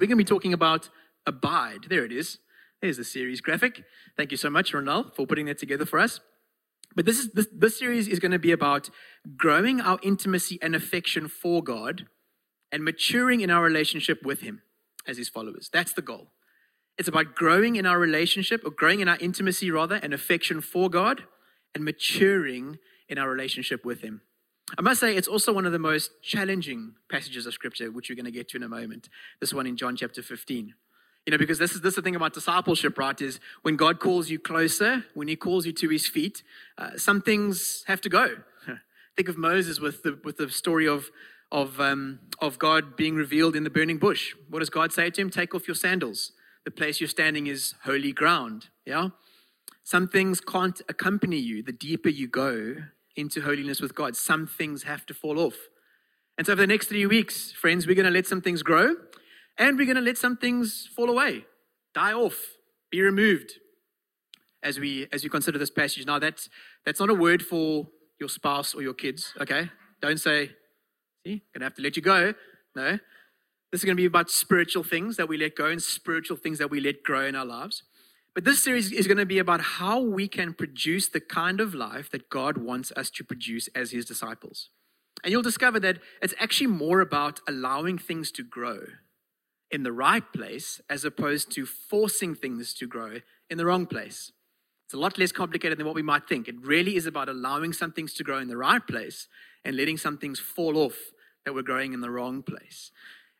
we're going to be talking about abide. There it is. There's the series graphic. Thank you so much, Ronald, for putting that together for us. But this is this, this series is going to be about growing our intimacy and affection for God and maturing in our relationship with Him as His followers. That's the goal. It's about growing in our relationship, or growing in our intimacy rather, and affection for God, and maturing in our relationship with Him. I must say, it's also one of the most challenging passages of Scripture, which we're going to get to in a moment. This one in John chapter 15. You know, because this is this is the thing about discipleship, right? Is when God calls you closer, when He calls you to His feet, uh, some things have to go. Think of Moses with the with the story of of um, of God being revealed in the burning bush. What does God say to him? Take off your sandals. The place you're standing is holy ground. Yeah. Some things can't accompany you the deeper you go into holiness with God. Some things have to fall off. And so, for the next three weeks, friends, we're going to let some things grow and we're going to let some things fall away, die off, be removed as we as we consider this passage. Now that's that's not a word for your spouse or your kids, okay? Don't say, see, gonna have to let you go. No. This is going to be about spiritual things that we let go and spiritual things that we let grow in our lives. But this series is going to be about how we can produce the kind of life that God wants us to produce as His disciples. And you'll discover that it's actually more about allowing things to grow in the right place as opposed to forcing things to grow in the wrong place. It's a lot less complicated than what we might think. It really is about allowing some things to grow in the right place and letting some things fall off that were growing in the wrong place.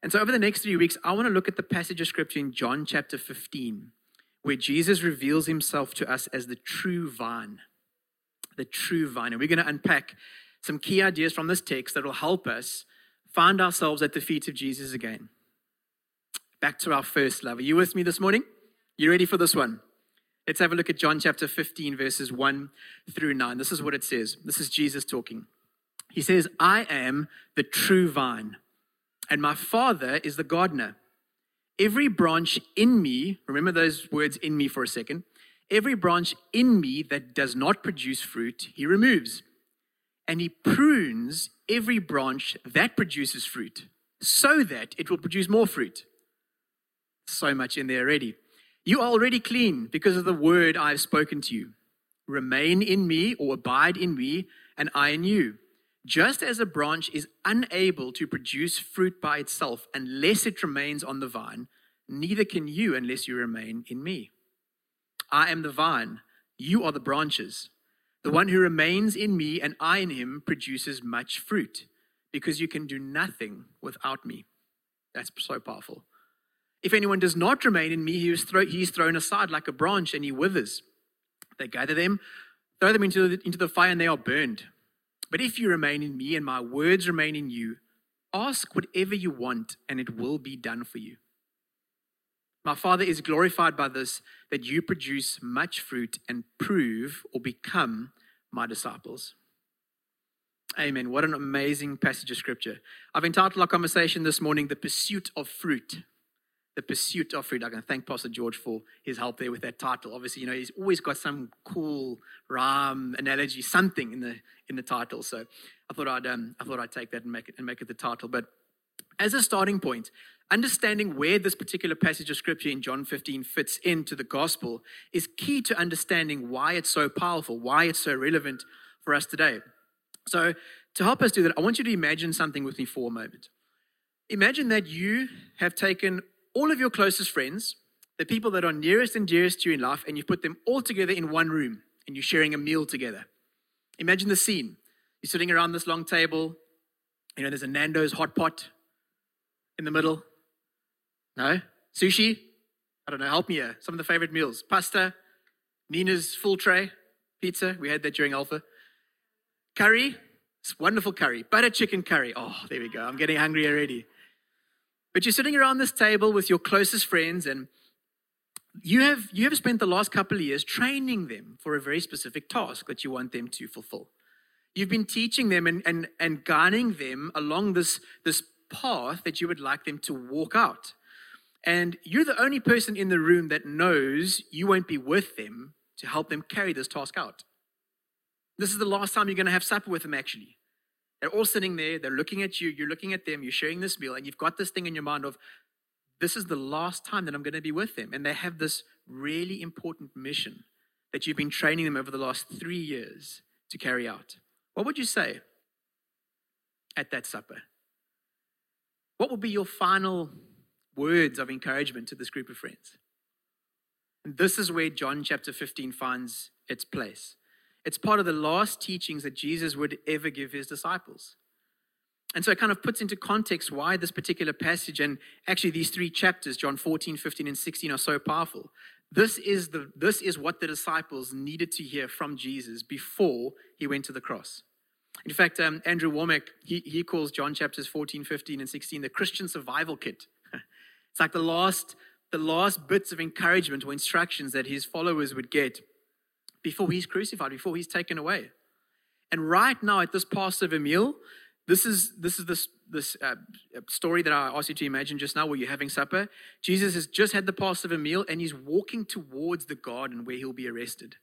And so, over the next three weeks, I want to look at the passage of scripture in John chapter 15, where Jesus reveals himself to us as the true vine. The true vine. And we're going to unpack some key ideas from this text that will help us find ourselves at the feet of Jesus again back to our first love. Are you with me this morning? You ready for this one? Let's have a look at John chapter 15, verses 1 through 9. This is what it says. This is Jesus talking. He says, I am the true vine, and my Father is the gardener. Every branch in me, remember those words in me for a second, every branch in me that does not produce fruit, he removes. And he prunes every branch that produces fruit so that it will produce more fruit so much in there already. You are already clean because of the word I have spoken to you. Remain in me or abide in me, and I in you. Just as a branch is unable to produce fruit by itself unless it remains on the vine, neither can you unless you remain in me. I am the vine, you are the branches. The one who remains in me and I in him produces much fruit, because you can do nothing without me. That's so powerful. If anyone does not remain in me, he is, throw, he is thrown aside like a branch and he withers. They gather them, throw them into the, into the fire, and they are burned. But if you remain in me and my words remain in you, ask whatever you want, and it will be done for you. My Father is glorified by this, that you produce much fruit and prove or become my disciples. Amen. What an amazing passage of scripture. I've entitled our conversation this morning, The Pursuit of Fruit the pursuit of fruit. I can thank Pastor George for his help there with that title. Obviously, you know, he's always got some cool rhyme, analogy, something in the in the title. So I thought I'd um, I thought I'd take that and make it and make it the title. But as a starting point, understanding where this particular passage of scripture in John 15 fits into the gospel is key to understanding why it's so powerful, why it's so relevant for us today. So to help us do that, I want you to imagine something with me for a moment. Imagine that you have taken all of your closest friends, the people that are nearest and dearest to you in life, and you put them all together in one room and you're sharing a meal together. Imagine the scene. You're sitting around this long table. You know, there's a Nando's hot pot in the middle. No? Sushi? I don't know, help me here. Some of the favorite meals. Pasta, Nina's full tray, pizza. We had that during Alpha. Curry, it's wonderful curry. Butter chicken curry. Oh, there we go. I'm getting hungry already. But you're sitting around this table with your closest friends, and you have, you have spent the last couple of years training them for a very specific task that you want them to fulfill. You've been teaching them and, and, and guiding them along this, this path that you would like them to walk out. And you're the only person in the room that knows you won't be with them to help them carry this task out. This is the last time you're going to have supper with them, actually. They're all sitting there, they're looking at you, you're looking at them, you're sharing this meal, and you've got this thing in your mind of this is the last time that I'm going to be with them. And they have this really important mission that you've been training them over the last three years to carry out. What would you say at that supper? What would be your final words of encouragement to this group of friends? And this is where John chapter 15 finds its place. It's part of the last teachings that Jesus would ever give his disciples. And so it kind of puts into context why this particular passage and actually these three chapters, John 14, 15, and 16, are so powerful. This is, the, this is what the disciples needed to hear from Jesus before he went to the cross. In fact, um, Andrew Wommack, he, he calls John chapters 14, 15, and 16 the Christian survival kit. it's like the last, the last bits of encouragement or instructions that his followers would get before he's crucified, before he's taken away. And right now at this Passover meal, this is this is this this uh, story that I asked you to imagine just now, where you're having supper. Jesus has just had the Passover meal, and he's walking towards the garden where he'll be arrested.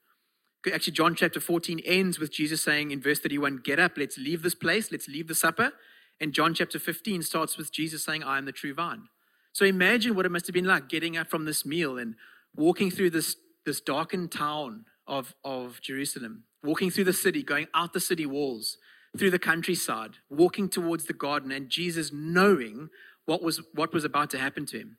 Actually, John chapter 14 ends with Jesus saying in verse 31, "Get up, let's leave this place, let's leave the supper." And John chapter 15 starts with Jesus saying, "I am the true vine." So imagine what it must have been like getting up from this meal and walking through this this darkened town of of Jerusalem, walking through the city, going out the city walls through the countryside, walking towards the garden, and Jesus knowing what was, what was about to happen to him.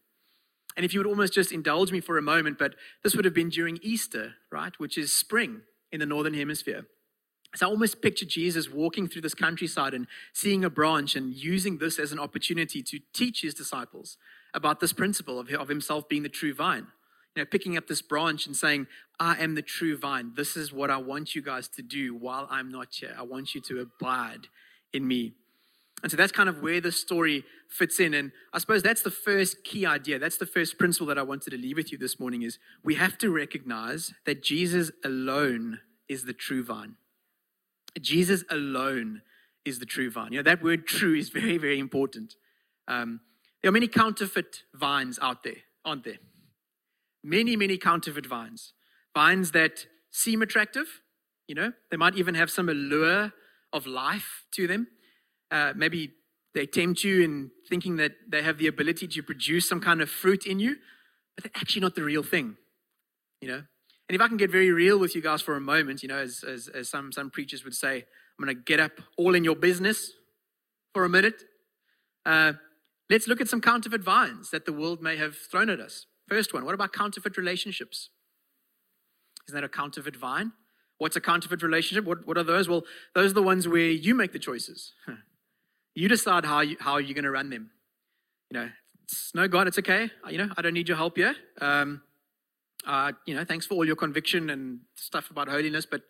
And if you would almost just indulge me for a moment, but this would have been during Easter, right, which is spring in the northern hemisphere. So I almost picture Jesus walking through this countryside and seeing a branch and using this as an opportunity to teach his disciples about this principle of, of himself being the true vine you know, picking up this branch and saying, I am the true vine. This is what I want you guys to do while I'm not here. I want you to abide in me. And so that's kind of where the story fits in. And I suppose that's the first key idea. That's the first principle that I wanted to leave with you this morning is we have to recognize that Jesus alone is the true vine. Jesus alone is the true vine. You know, that word true is very, very important. Um, there are many counterfeit vines out there, aren't there? Many, many counterfeit vines. Vines that seem attractive, you know, they might even have some allure of life to them. Uh, maybe they tempt you in thinking that they have the ability to produce some kind of fruit in you, but they're actually not the real thing, you know. And if I can get very real with you guys for a moment, you know, as, as, as some, some preachers would say, I'm going to get up all in your business for a minute. Uh, let's look at some counterfeit vines that the world may have thrown at us. First one, what about counterfeit relationships? Isn't that a counterfeit vine? What's a counterfeit relationship? What, what are those? Well, those are the ones where you make the choices. you decide how, you, how you're going to run them. You know, it's, no, God, it's okay. You know, I don't need your help here. Um, uh, you know, thanks for all your conviction and stuff about holiness, but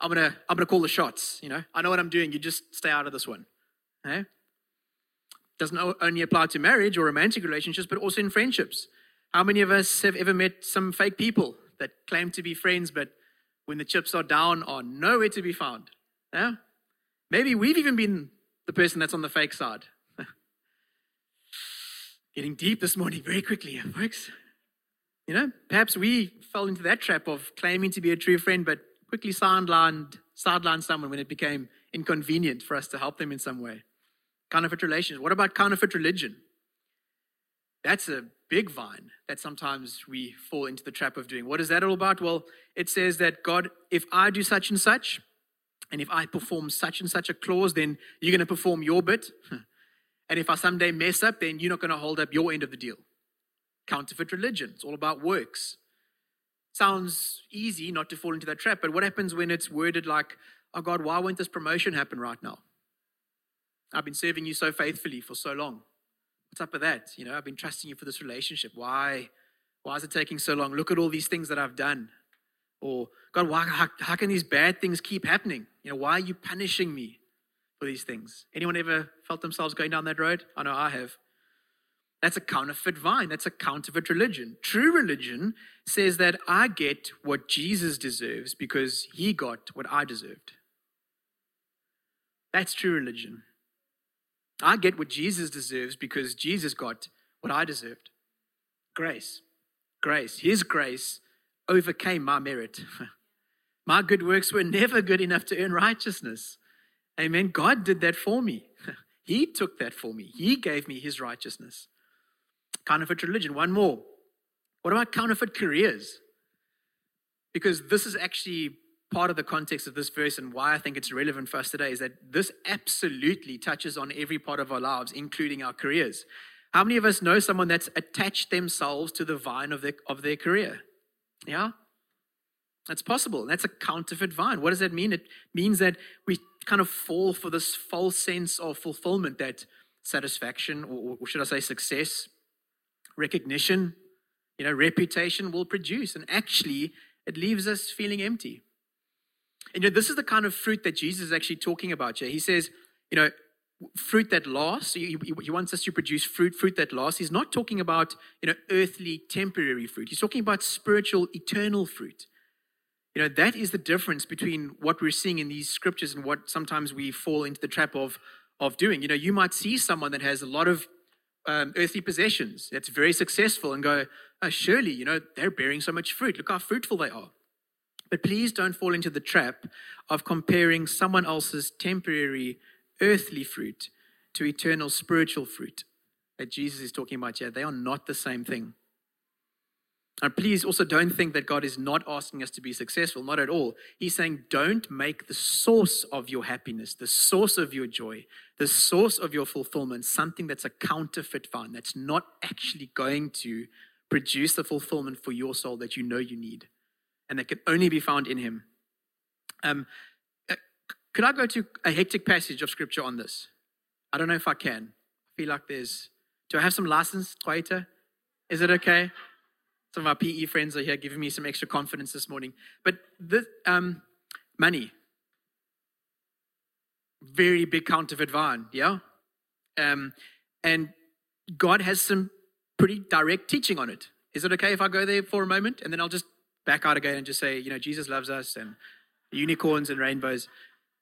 I'm gonna I'm gonna call the shots. You know, I know what I'm doing. You just stay out of this one. Okay? Doesn't only apply to marriage or romantic relationships, but also in friendships. How many of us have ever met some fake people that claim to be friends, but when the chips are down, are nowhere to be found? Yeah? Maybe we've even been the person that's on the fake side. Getting deep this morning very quickly, eh, folks. You know, perhaps we fell into that trap of claiming to be a true friend, but quickly sidelined, sidelined someone when it became inconvenient for us to help them in some way. Counterfeit relations. What about counterfeit religion? That's a big vine that sometimes we fall into the trap of doing. What is that all about? Well, it says that God, if I do such and such, and if I perform such and such a clause, then you're going to perform your bit. And if I someday mess up, then you're not going to hold up your end of the deal. Counterfeit religion. It's all about works. Sounds easy not to fall into that trap, but what happens when it's worded like, oh God, why won't this promotion happen right now? I've been serving you so faithfully for so long. What's up with that? You know, I've been trusting you for this relationship. Why? Why is it taking so long? Look at all these things that I've done. Or, God, why, how, how can these bad things keep happening? You know, why are you punishing me for these things? Anyone ever felt themselves going down that road? I know I have. That's a counterfeit vine. That's a counterfeit religion. True religion says that I get what Jesus deserves because he got what I deserved. That's true religion. I get what Jesus deserves because Jesus got what I deserved grace. Grace. His grace overcame my merit. my good works were never good enough to earn righteousness. Amen. God did that for me. He took that for me. He gave me his righteousness. Counterfeit religion, one more. What about counterfeit careers? Because this is actually part of the context of this verse and why I think it's relevant for us today is that this absolutely touches on every part of our lives, including our careers. How many of us know someone that's attached themselves to the vine of their, of their career? Yeah? That's possible. That's a counterfeit vine. What does that mean? It means that we kind of fall for this false sense of fulfillment that satisfaction, or, or should I say success, recognition, you know, reputation will produce. And actually, it leaves us feeling empty. And you know, this is the kind of fruit that Jesus is actually talking about here. He says, you know, fruit that lasts. He, he, wants us to produce fruit, fruit that lasts. He's not talking about, you know, earthly, temporary fruit. He's talking about spiritual, eternal fruit. You know, that is the difference between what we're seeing in these scriptures and what sometimes we fall into the trap of, of doing. You know, you might see someone that has a lot of um, earthly possessions that's very successful and go, oh, surely, you know, they're bearing so much fruit. Look how fruitful they are. But please don't fall into the trap of comparing someone else's temporary earthly fruit to eternal spiritual fruit that Jesus is talking about here. They are not the same thing. And please also don't think that God is not asking us to be successful, not at all. He's saying, don't make the source of your happiness, the source of your joy, the source of your fulfillment something that's a counterfeit vine, that's not actually going to produce the fulfillment for your soul that you know you need and that can only be found in Him. Um, uh, could I go to a hectic passage of scripture on this? I don't know if I can. I feel like there's. Do I have some license, Twaita? Is it okay? Some of our PE friends are here giving me some extra confidence this morning. But the um, money, very big counterfeit vine, yeah? Um, and God has some pretty direct teaching on it. Is it okay if I go there for a moment and then I'll just back out again and just say, you know, Jesus loves us and unicorns and rainbows?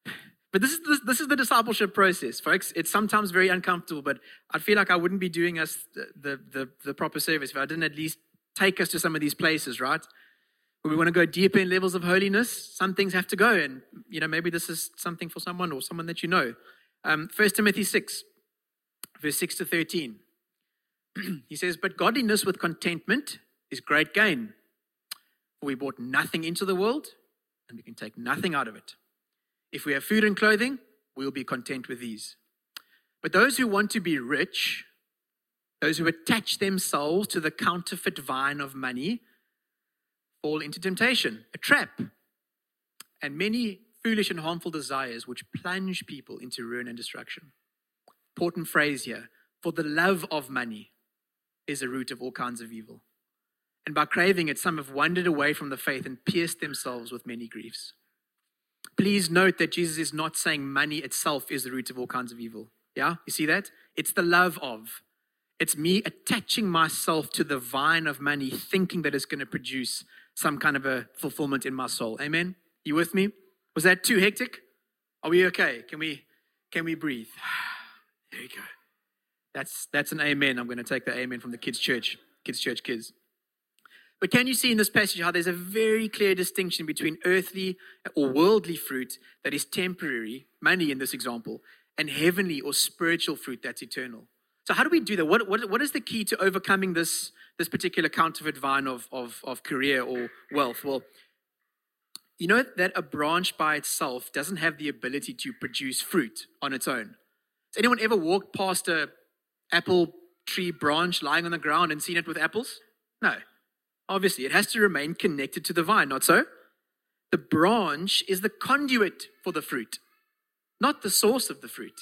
But this is the, this is the discipleship process, folks. It's sometimes very uncomfortable, but I feel like I wouldn't be doing us the, the, the, the proper service if I didn't at least take us to some of these places, right? Where we want to go deeper in levels of holiness, some things have to go. And, you know, maybe this is something for someone or someone that you know. Um, 1 Timothy 6, verse 6 to 13. he says, But godliness with contentment is great gain. We brought nothing into the world, and we can take nothing out of it. If we have food and clothing, we'll be content with these. But those who want to be rich those who attach themselves to the counterfeit vine of money fall into temptation, a trap, and many foolish and harmful desires which plunge people into ruin and destruction. Important phrase here for the love of money is a root of all kinds of evil. And by craving it, some have wandered away from the faith and pierced themselves with many griefs. Please note that Jesus is not saying money itself is the root of all kinds of evil. Yeah, you see that? It's the love of. It's me attaching myself to the vine of money, thinking that it's going to produce some kind of a fulfillment in my soul. Amen. You with me? Was that too hectic? Are we okay? Can we can we breathe? There you go. That's that's an amen. I'm going to take the amen from the kids' church, kids' church kids. But can you see in this passage how there's a very clear distinction between earthly or worldly fruit that is temporary, money in this example, and heavenly or spiritual fruit that's eternal? So how do we do that? What, what, what is the key to overcoming this, this particular counterfeit vine of, of, of career or wealth? Well, you know that a branch by itself doesn't have the ability to produce fruit on its own. Has anyone ever walked past a apple tree branch lying on the ground and seen it with apples? No. Obviously, it has to remain connected to the vine, not so? The branch is the conduit for the fruit, not the source of the fruit.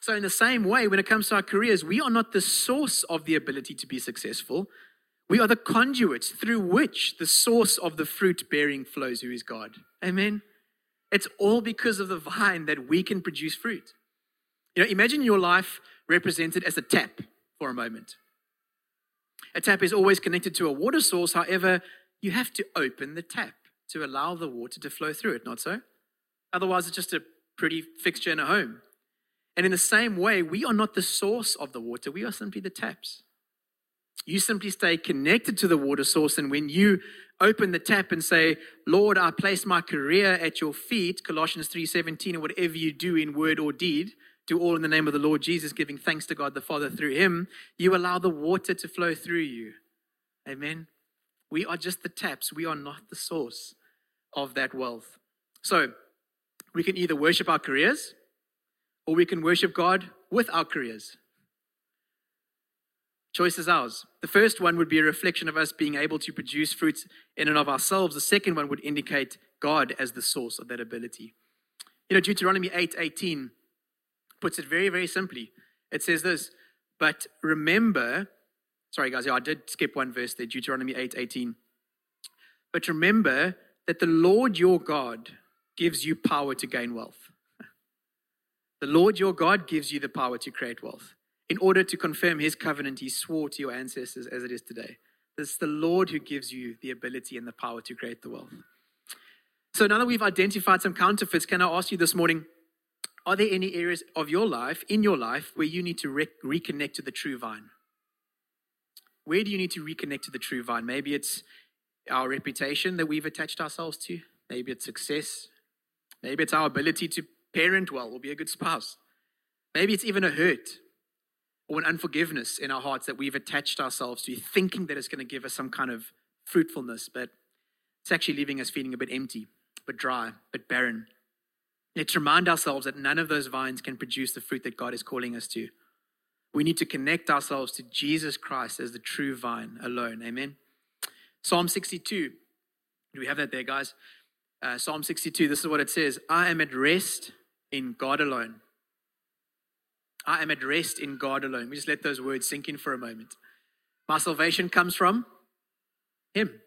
So, in the same way, when it comes to our careers, we are not the source of the ability to be successful. We are the conduits through which the source of the fruit bearing flows, who is God. Amen. It's all because of the vine that we can produce fruit. You know, imagine your life represented as a tap for a moment. A tap is always connected to a water source, however, you have to open the tap to allow the water to flow through it, not so? Otherwise, it's just a pretty fixture in a home. And in the same way, we are not the source of the water, we are simply the taps. You simply stay connected to the water source, and when you open the tap and say, Lord, I place my career at your feet, Colossians 3:17, or whatever you do in word or deed, do all in the name of the Lord Jesus, giving thanks to God the Father through him, you allow the water to flow through you. Amen. We are just the taps, we are not the source of that wealth. So, we can either worship our careers or we can worship God with our careers. Choice is ours. The first one would be a reflection of us being able to produce fruits in and of ourselves. The second one would indicate God as the source of that ability. You know, Deuteronomy 8 18 puts it very, very simply. It says this, but remember, sorry guys, yeah, I did skip one verse there, Deuteronomy 8 18. But remember that the Lord your God gives you power to gain wealth. The Lord your God gives you the power to create wealth in order to confirm his covenant he swore to your ancestors as it is today. It's the Lord who gives you the ability and the power to create the wealth. So now that we've identified some counterfeits, can I ask you this morning, are there any areas of your life, in your life, where you need to re- reconnect to the true vine? Where do you need to reconnect to the true vine? Maybe it's our reputation that we've attached ourselves to. Maybe it's success. Maybe it's our ability to parent well or be a good spouse. Maybe it's even a hurt or an unforgiveness in our hearts that we've attached ourselves to, thinking that it's going to give us some kind of fruitfulness, but it's actually leaving us feeling a bit empty, but dry, but barren. Let's remind ourselves that none of those vines can produce the fruit that God is calling us to. We need to connect ourselves to Jesus Christ as the true vine alone. Amen. Psalm 62. Do we have that there, guys? Uh, Psalm 62, this is what it says I am at rest in God alone. I am at rest in God alone. We just let those words sink in for a moment. My salvation comes from Him.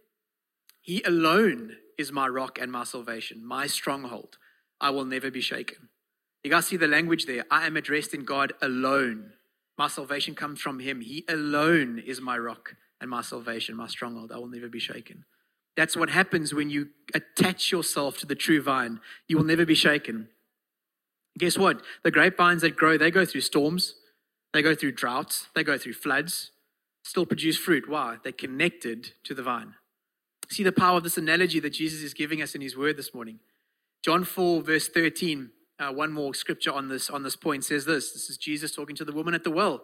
He alone is my rock and my salvation, my stronghold. I will never be shaken. You guys see the language there? I am addressed in God alone. My salvation comes from Him. He alone is my rock and my salvation, my stronghold. I will never be shaken. That's what happens when you attach yourself to the true vine. You will never be shaken. Guess what? The grapevines that grow, they go through storms, they go through droughts, they go through floods, still produce fruit. Why? They're connected to the vine. See the power of this analogy that Jesus is giving us in his word this morning. John 4, verse 13, uh, one more scripture on this, on this point says this. This is Jesus talking to the woman at the well.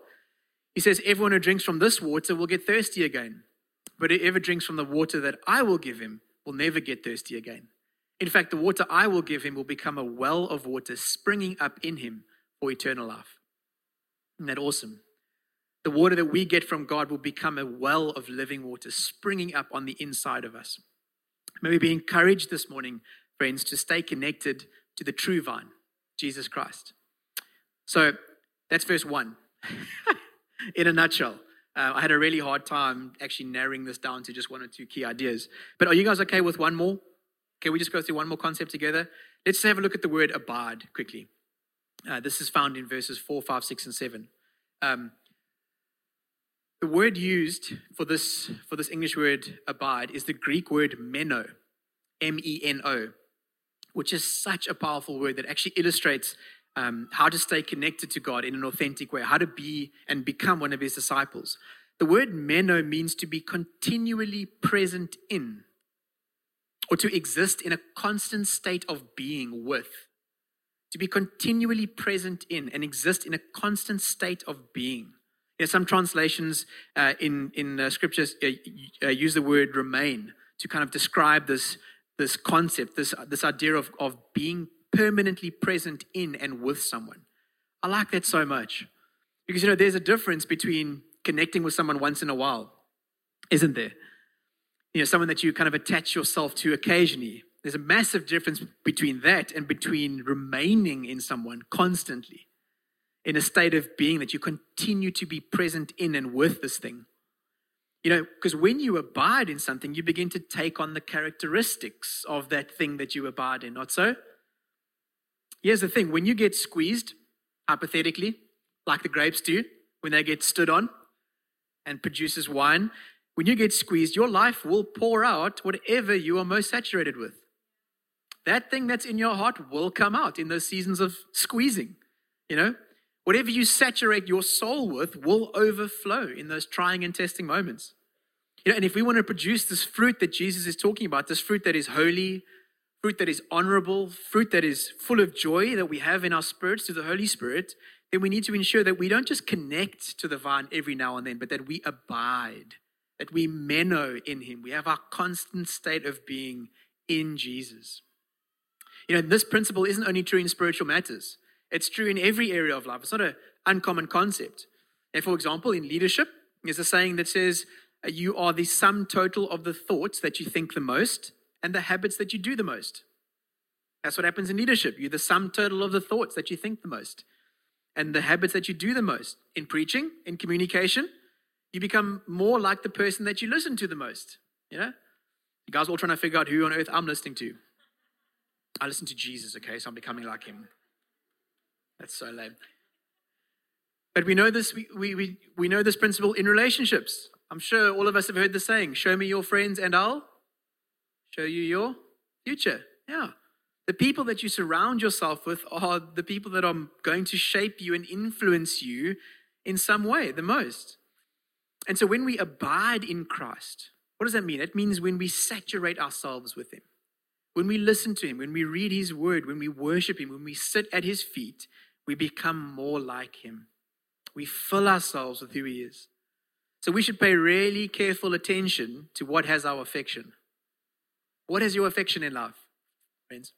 He says, Everyone who drinks from this water will get thirsty again. But whoever drinks from the water that I will give him will never get thirsty again. In fact, the water I will give him will become a well of water springing up in him for eternal life. Isn't that awesome? The water that we get from God will become a well of living water springing up on the inside of us. May we be encouraged this morning, friends, to stay connected to the true vine, Jesus Christ. So that's verse one in a nutshell. Uh, I had a really hard time actually narrowing this down to just one or two key ideas. But are you guys okay with one more? Can we just go through one more concept together? Let's have a look at the word abide quickly. Uh, this is found in verses 4, 5, 6, and 7. Um, the word used for this, for this English word abide is the Greek word meno, M E N O, which is such a powerful word that actually illustrates um, how to stay connected to God in an authentic way, how to be and become one of his disciples. The word meno means to be continually present in or to exist in a constant state of being with, to be continually present in and exist in a constant state of being. You know, some translations uh, in, in uh, scriptures uh, uh, use the word remain to kind of describe this, this concept, this, this idea of, of being permanently present in and with someone. I like that so much because, you know, there's a difference between connecting with someone once in a while, isn't there? you know, someone that you kind of attach yourself to occasionally. There's a massive difference between that and between remaining in someone constantly in a state of being that you continue to be present in and with this thing. You know, because when you abide in something, you begin to take on the characteristics of that thing that you abide in, not so? Here's the thing when you get squeezed, hypothetically, like the grapes do, when they get stood on and produces wine, when you get squeezed, your life will pour out whatever you are most saturated with. That thing that's in your heart will come out in those seasons of squeezing. You know, whatever you saturate your soul with will overflow in those trying and testing moments. You know, and if we want to produce this fruit that Jesus is talking about, this fruit that is holy, fruit that is honorable, fruit that is full of joy that we have in our spirits through the Holy Spirit, then we need to ensure that we don't just connect to the vine every now and then, but that we abide, that we meno in Him. We have our constant state of being in Jesus. You know, this principle isn't only true in spiritual matters, it's true in every area of life. It's not an uncommon concept. And for example, in leadership, there's a saying that says, uh, You are the sum total of the thoughts that you think the most and the habits that you do the most. That's what happens in leadership. You're the sum total of the thoughts that you think the most and the habits that you do the most. In preaching, in communication, you become more like the person that you listen to the most. You know? You guys are all trying to figure out who on earth I'm listening to. I listen to Jesus, okay? So I'm becoming like him. That's so lame. But we know this, we, we, we, know this principle in relationships. I'm sure all of us have heard the saying, show me your friends and I'll show you your future. Yeah. The people that you surround yourself with are the people that are going to shape you and influence you in some way the most. And so when we abide in Christ, what does that mean? It means when we saturate ourselves with Him, when we listen to Him, when we read His Word, when we worship Him, when we sit at His feet, we become more like Him. We fill ourselves with who He is. So we should pay really careful attention to what has our affection. What has your affection in life, friends?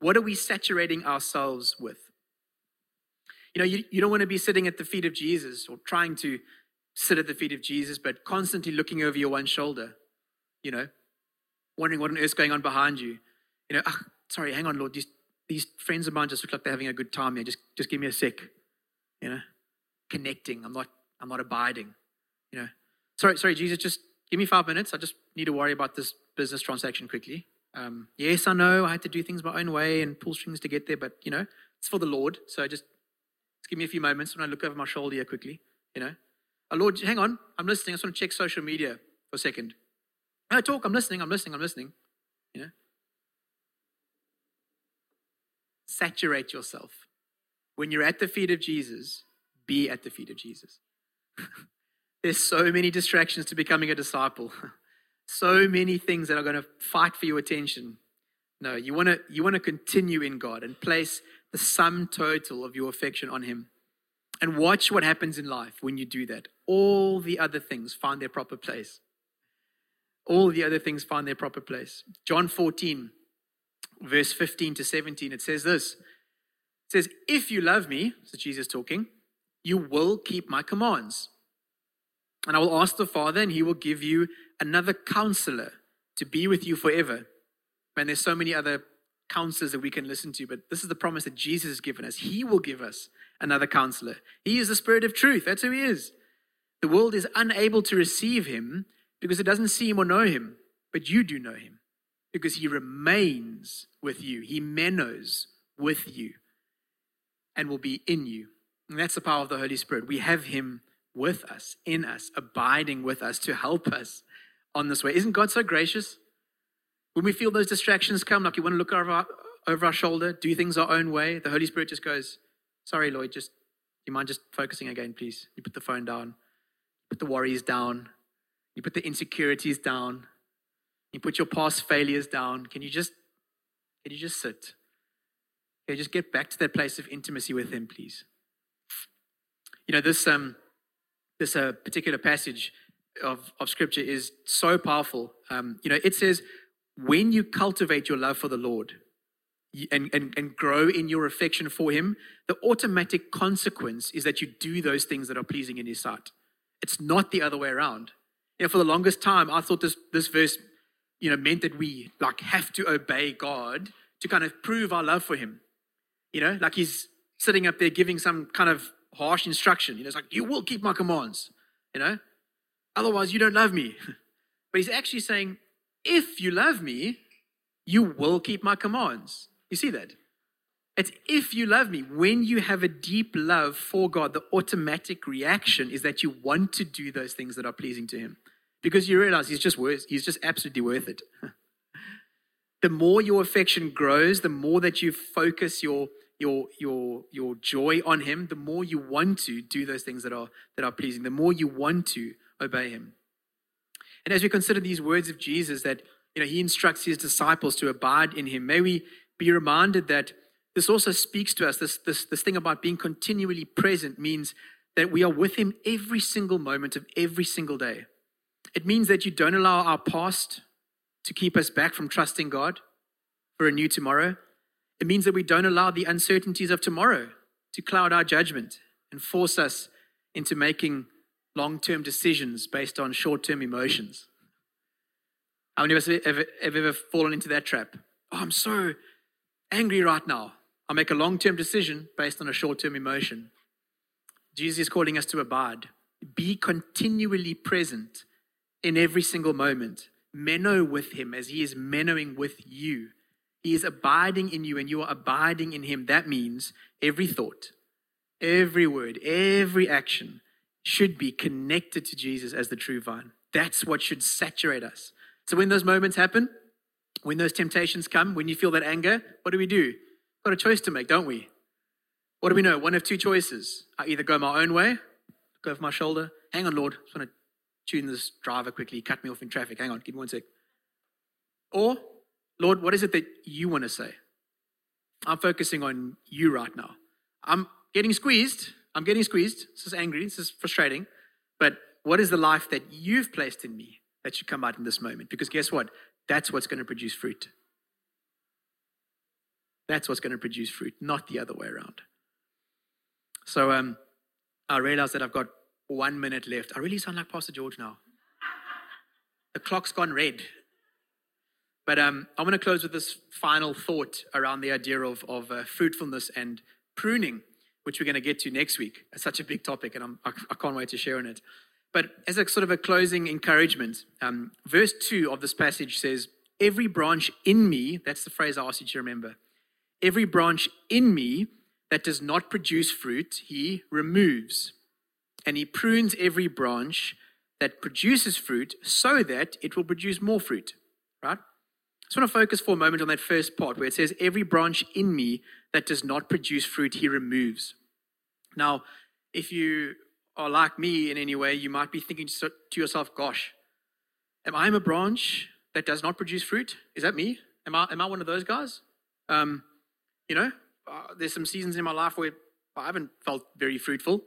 What are we saturating ourselves with? You know, you, you don't want to be sitting at the feet of Jesus or trying to sit at the feet of Jesus, but constantly looking over your one shoulder, you know, wondering what on earth's going on behind you. You know, oh, sorry, hang on, Lord, these, friends of mine just look like they're having a good time here. Just, just give me a sec, you know, connecting. I'm not, I'm not abiding, you know. Sorry, sorry, Jesus, just give me five minutes. I just need to worry about this business transaction quickly. Um, yes, I know I had to do things my own way and pull strings to get there, but you know, it's for the Lord. So just, just give me a few moments when I look over my shoulder here quickly. You know, oh, Lord, hang on, I'm listening. I just want to check social media for a second. No, talk. I'm listening. I'm listening. I'm listening. You know, saturate yourself. When you're at the feet of Jesus, be at the feet of Jesus. There's so many distractions to becoming a disciple. so many things that are going to fight for your attention. No, you want to you want to continue in God and place the sum total of your affection on him. And watch what happens in life when you do that. All the other things find their proper place. All the other things find their proper place. John 14, verse 15 to 17, it says this. It says, If you love me, so Jesus talking, you will keep my commands. And I will ask the Father, and he will give you another counselor to be with you forever. And there's so many other counselors that we can listen to, but this is the promise that Jesus has given us. He will give us another counselor. He is the Spirit of truth. That's who He is. The world is unable to receive Him because it doesn't see Him or know Him, but you do know Him because He remains with you. He menos with you and will be in you. And that's the power of the Holy Spirit. We have Him with us, in us, abiding with us to help us on this way. Isn't God so gracious? When we feel those distractions come, like you want to look over our, over our shoulder, do things our own way, the Holy Spirit just goes, Sorry, Lloyd, just, you mind just focusing again, please? You put the phone down, put the worries down, you put the insecurities down, you put your past failures down. Can you just, can you just sit? Okay, just get back to that place of intimacy with Him, please. You know, this, um, this uh, particular passage of, of scripture is so powerful. Um, you know, it says, when you cultivate your love for the Lord and, and, and grow in your affection for Him, the automatic consequence is that you do those things that are pleasing in His sight. It's not the other way around. You know, for the longest time, I thought this, this verse, you know, meant that we like have to obey God to kind of prove our love for Him. You know, like He's sitting up there giving some kind of harsh instruction. You know, it's like, you will keep my commands, you know, otherwise you don't love me. But he's actually saying, if you love me, you will keep my commands. You see that? It's if you love me. When you have a deep love for God, the automatic reaction is that you want to do those things that are pleasing to Him because you realize He's just worth, He's just absolutely worth it. the more your affection grows, the more that you focus your your your your joy on him the more you want to do those things that are that are pleasing the more you want to obey him and as we consider these words of jesus that you know, he instructs his disciples to abide in him. May we be reminded that this also speaks to us. This, this, this thing about being continually present means that we are with him every single moment of every single day. It means that you don't allow our past to keep us back from trusting God for a new tomorrow. It means that we don't allow the uncertainties of tomorrow to cloud our judgment and force us into making long term decisions based on short term emotions. How many of us have ever, have ever fallen into that trap? Oh, I'm so angry right now. I'll make a long term decision based on a short term emotion. Jesus is calling us to abide. Be continually present in every single moment. Meno with him as he is menoing with you. He is abiding in you and you are abiding in him. That means every thought, every word, every action should be connected to Jesus as the true vine. That's what should saturate us. So when those moments happen, when those temptations come, when you feel that anger, what do we do? Got a choice to make, don't we? What do we know? One of two choices. I either go my own way, go over my shoulder. Hang on, Lord. I just want to tune this driver quickly. Cut me off in traffic. Hang on, give me one sec. Or, Lord, what is it that you want to say? I'm focusing on you right now. I'm getting squeezed. I'm getting squeezed. This is angry. This is frustrating. But what is the life that you've placed in me that should come out in this moment? Because guess what? That's what's going to produce fruit. That's what's going to produce fruit, not the other way around. So um, I realize that I've got one minute left. I really sound like Pastor George now. The clock's gone red. But um, I want to close with this final thought around the idea of, of uh, fruitfulness and pruning, which we're going to get to next week. It's such a big topic, and I'm, I, I can't wait to share on it. But as a sort of a closing encouragement, um, verse 2 of this passage says, Every branch in me, that's the phrase I ask you to remember, every branch in me that does not produce fruit, he removes. And he prunes every branch that produces fruit so that it will produce more fruit. Right? I just want to focus for a moment on that first part where it says, Every branch in me that does not produce fruit, he removes. Now, if you are like me in any way, you might be thinking to yourself, gosh, am I a branch that does not produce fruit? Is that me? Am I, am I one of those guys? Um, you know, uh, there's some seasons in my life where I haven't felt very fruitful.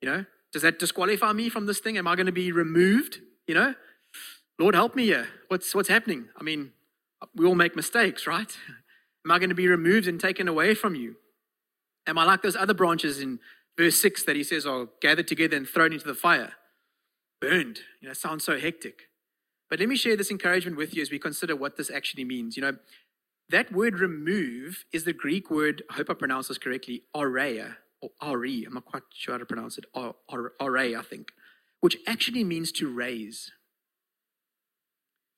You know, does that disqualify me from this thing? Am I going to be removed? You know, Lord, help me here. What's, what's happening? I mean, we all make mistakes, right? Am I going to be removed and taken away from you? Am I like those other branches in verse 6 that he says are gathered together and thrown into the fire. Burned. You know, sounds so hectic. But let me share this encouragement with you as we consider what this actually means. You know, that word remove is the Greek word, I hope I pronounce this correctly, aurea, or ari, I'm not quite sure how to pronounce it, aurea, I think, which actually means to raise.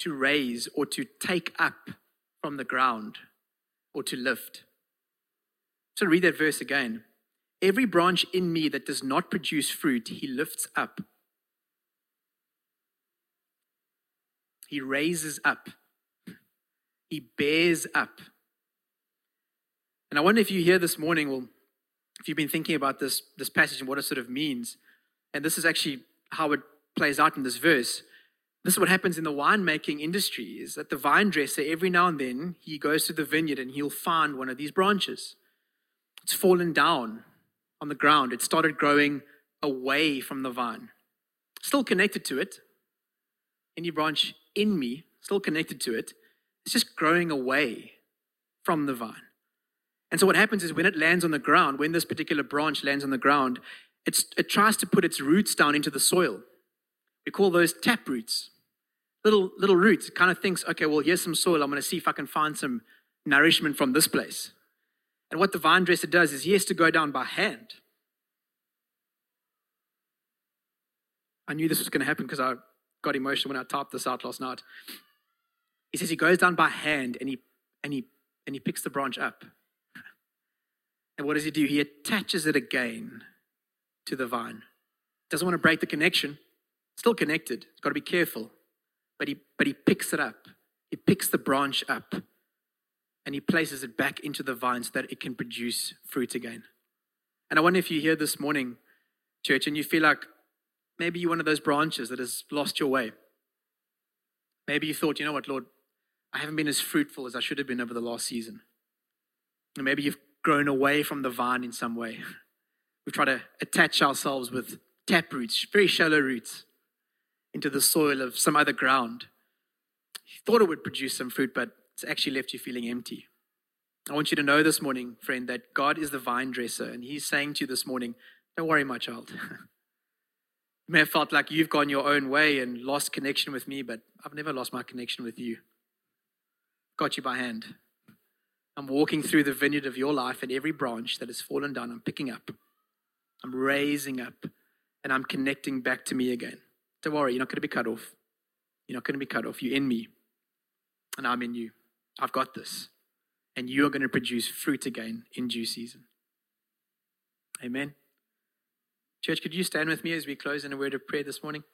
To raise or to take up from the ground or to lift. So read that verse again. Every branch in me that does not produce fruit, he lifts up. He raises up. He bears up. And I wonder if you hear this morning, well, if you've been thinking about this, this passage and what it sort of means, and this is actually how it plays out in this verse. This is what happens in the winemaking industry is that the vine dresser, every now and then, he goes to the vineyard and he'll find one of these branches. It's fallen down on the ground. It started growing away from the vine. Still connected to it. Any branch in me, still connected to it. It's just growing away from the vine. And so what happens is when it lands on the ground, when this particular branch lands on the ground, it tries to put its roots down into the soil. We call those tap roots. Little, little roots. It kind of thinks, okay, well, here's some soil. I'm going to see if I can find some nourishment from this place. And what the vine dresser does is he has to go down by hand. I knew this was going to happen because I got emotional when I typed this out last night. He says he goes down by hand and he and he and he picks the branch up. And what does he do? He attaches it again to the vine. Doesn't want to break the connection. Still connected. He's got to be careful. But he but he picks it up. He picks the branch up and he places it back into the vine so that it can produce fruit again. And I wonder if you're here this morning, church, and you feel like maybe you're one of those branches that has lost your way. Maybe you thought, you know what, Lord, I haven't been as fruitful as I should have been over the last season. And maybe you've grown away from the vine in some way. We try to attach ourselves with tap roots, very shallow roots, into the soil of some other ground. You thought it would produce some fruit, but it's actually left you feeling empty. I want you to know this morning, friend, that God is the vine dresser, and He's saying to you this morning, Don't worry, my child. you may have felt like you've gone your own way and lost connection with me, but I've never lost my connection with you. Got you by hand. I'm walking through the vineyard of your life, and every branch that has fallen down, I'm picking up. I'm raising up, and I'm connecting back to me again. Don't worry, you're not going to be cut off. You're not going to be cut off. You're in me, and I'm in you. I've got this. And you are going to produce fruit again in due season. Amen. Church, could you stand with me as we close in a word of prayer this morning?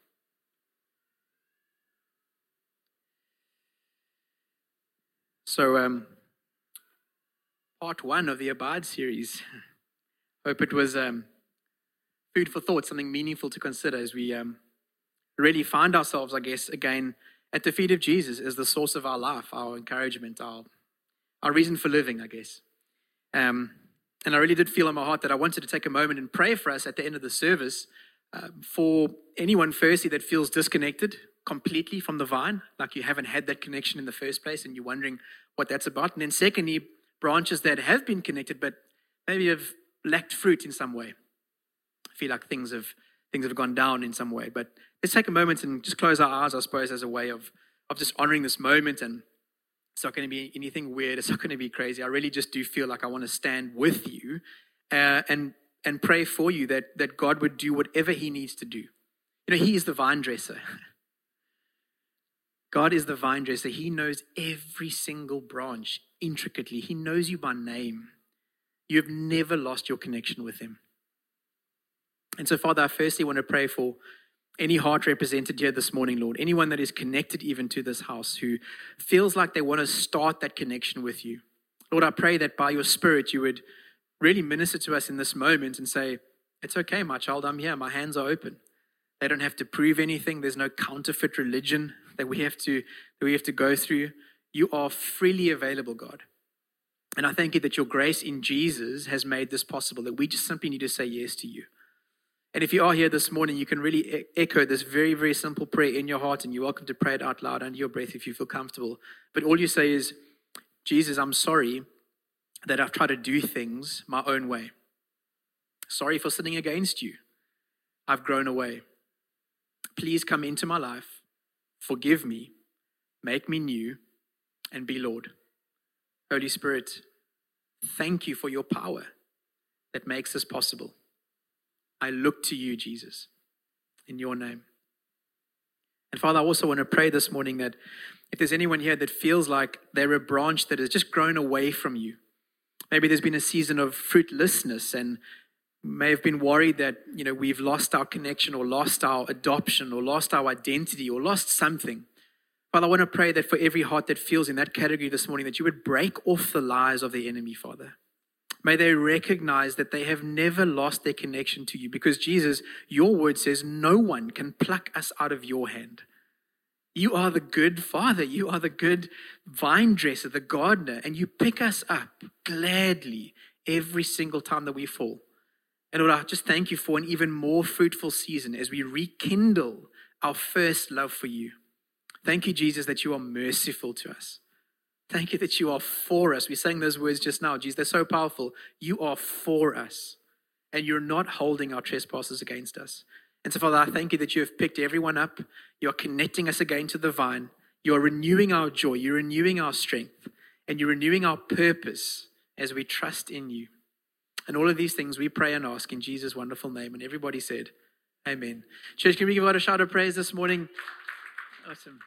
So, um, part one of the Abide series. Hope it was um, food for thought, something meaningful to consider as we um, really find ourselves, I guess, again at the feet of Jesus as the source of our life, our encouragement, our, our reason for living, I guess. Um, and I really did feel in my heart that I wanted to take a moment and pray for us at the end of the service uh, for anyone, firstly, that feels disconnected completely from the vine, like you haven't had that connection in the first place and you're wondering what that's about. And then, secondly, branches that have been connected but maybe have lacked fruit in some way. I feel like things have things have gone down in some way. But let's take a moment and just close our eyes, I suppose, as a way of of just honoring this moment. And it's not going to be anything weird. It's not going to be crazy. I really just do feel like I want to stand with you uh, and and pray for you that that God would do whatever He needs to do. You know, He is the vine dresser. God is the vine dresser. He knows every single branch intricately. He knows you by name. You have never lost your connection with Him. And so, Father, I firstly want to pray for any heart represented here this morning, Lord, anyone that is connected even to this house who feels like they want to start that connection with you. Lord, I pray that by your Spirit you would really minister to us in this moment and say, It's okay, my child, I'm here, my hands are open. They don't have to prove anything, there's no counterfeit religion that we have to that we have to go through. You are freely available, God. And I thank you that your grace in Jesus has made this possible, that we just simply need to say yes to you. And if you are here this morning, you can really echo this very, very simple prayer in your heart, and you're welcome to pray it out loud under your breath if you feel comfortable. But all you say is, Jesus, I'm sorry that I've tried to do things my own way. Sorry for sinning against you. I've grown away. Please come into my life Forgive me, make me new, and be Lord. Holy Spirit, thank you for your power that makes this possible. I look to you, Jesus, in your name. And Father, I also want to pray this morning that if there's anyone here that feels like they're a branch that has just grown away from you, maybe there's been a season of fruitlessness and may have been worried that you know we've lost our connection or lost our adoption or lost our identity or lost something father i want to pray that for every heart that feels in that category this morning that you would break off the lies of the enemy father may they recognize that they have never lost their connection to you because jesus your word says no one can pluck us out of your hand you are the good father. You are the good vine dresser, the gardener, and you pick us up gladly every single time that we fall. And Lord, I just thank you for an even more fruitful season as we rekindle our first love for you. Thank you, Jesus, that you are merciful to us. Thank you that you are for us. We sang those words just now, Jesus. They're so powerful. You are for us, and you're not holding our trespasses against us. And so, Father, I thank you that you have picked everyone up. You are connecting us again to the vine. You are renewing our joy. You're renewing our strength. And you're renewing our purpose as we trust in you. And all of these things we pray and ask in Jesus' wonderful name. And everybody said, Amen. Church, can we give God a shout of praise this morning? Awesome.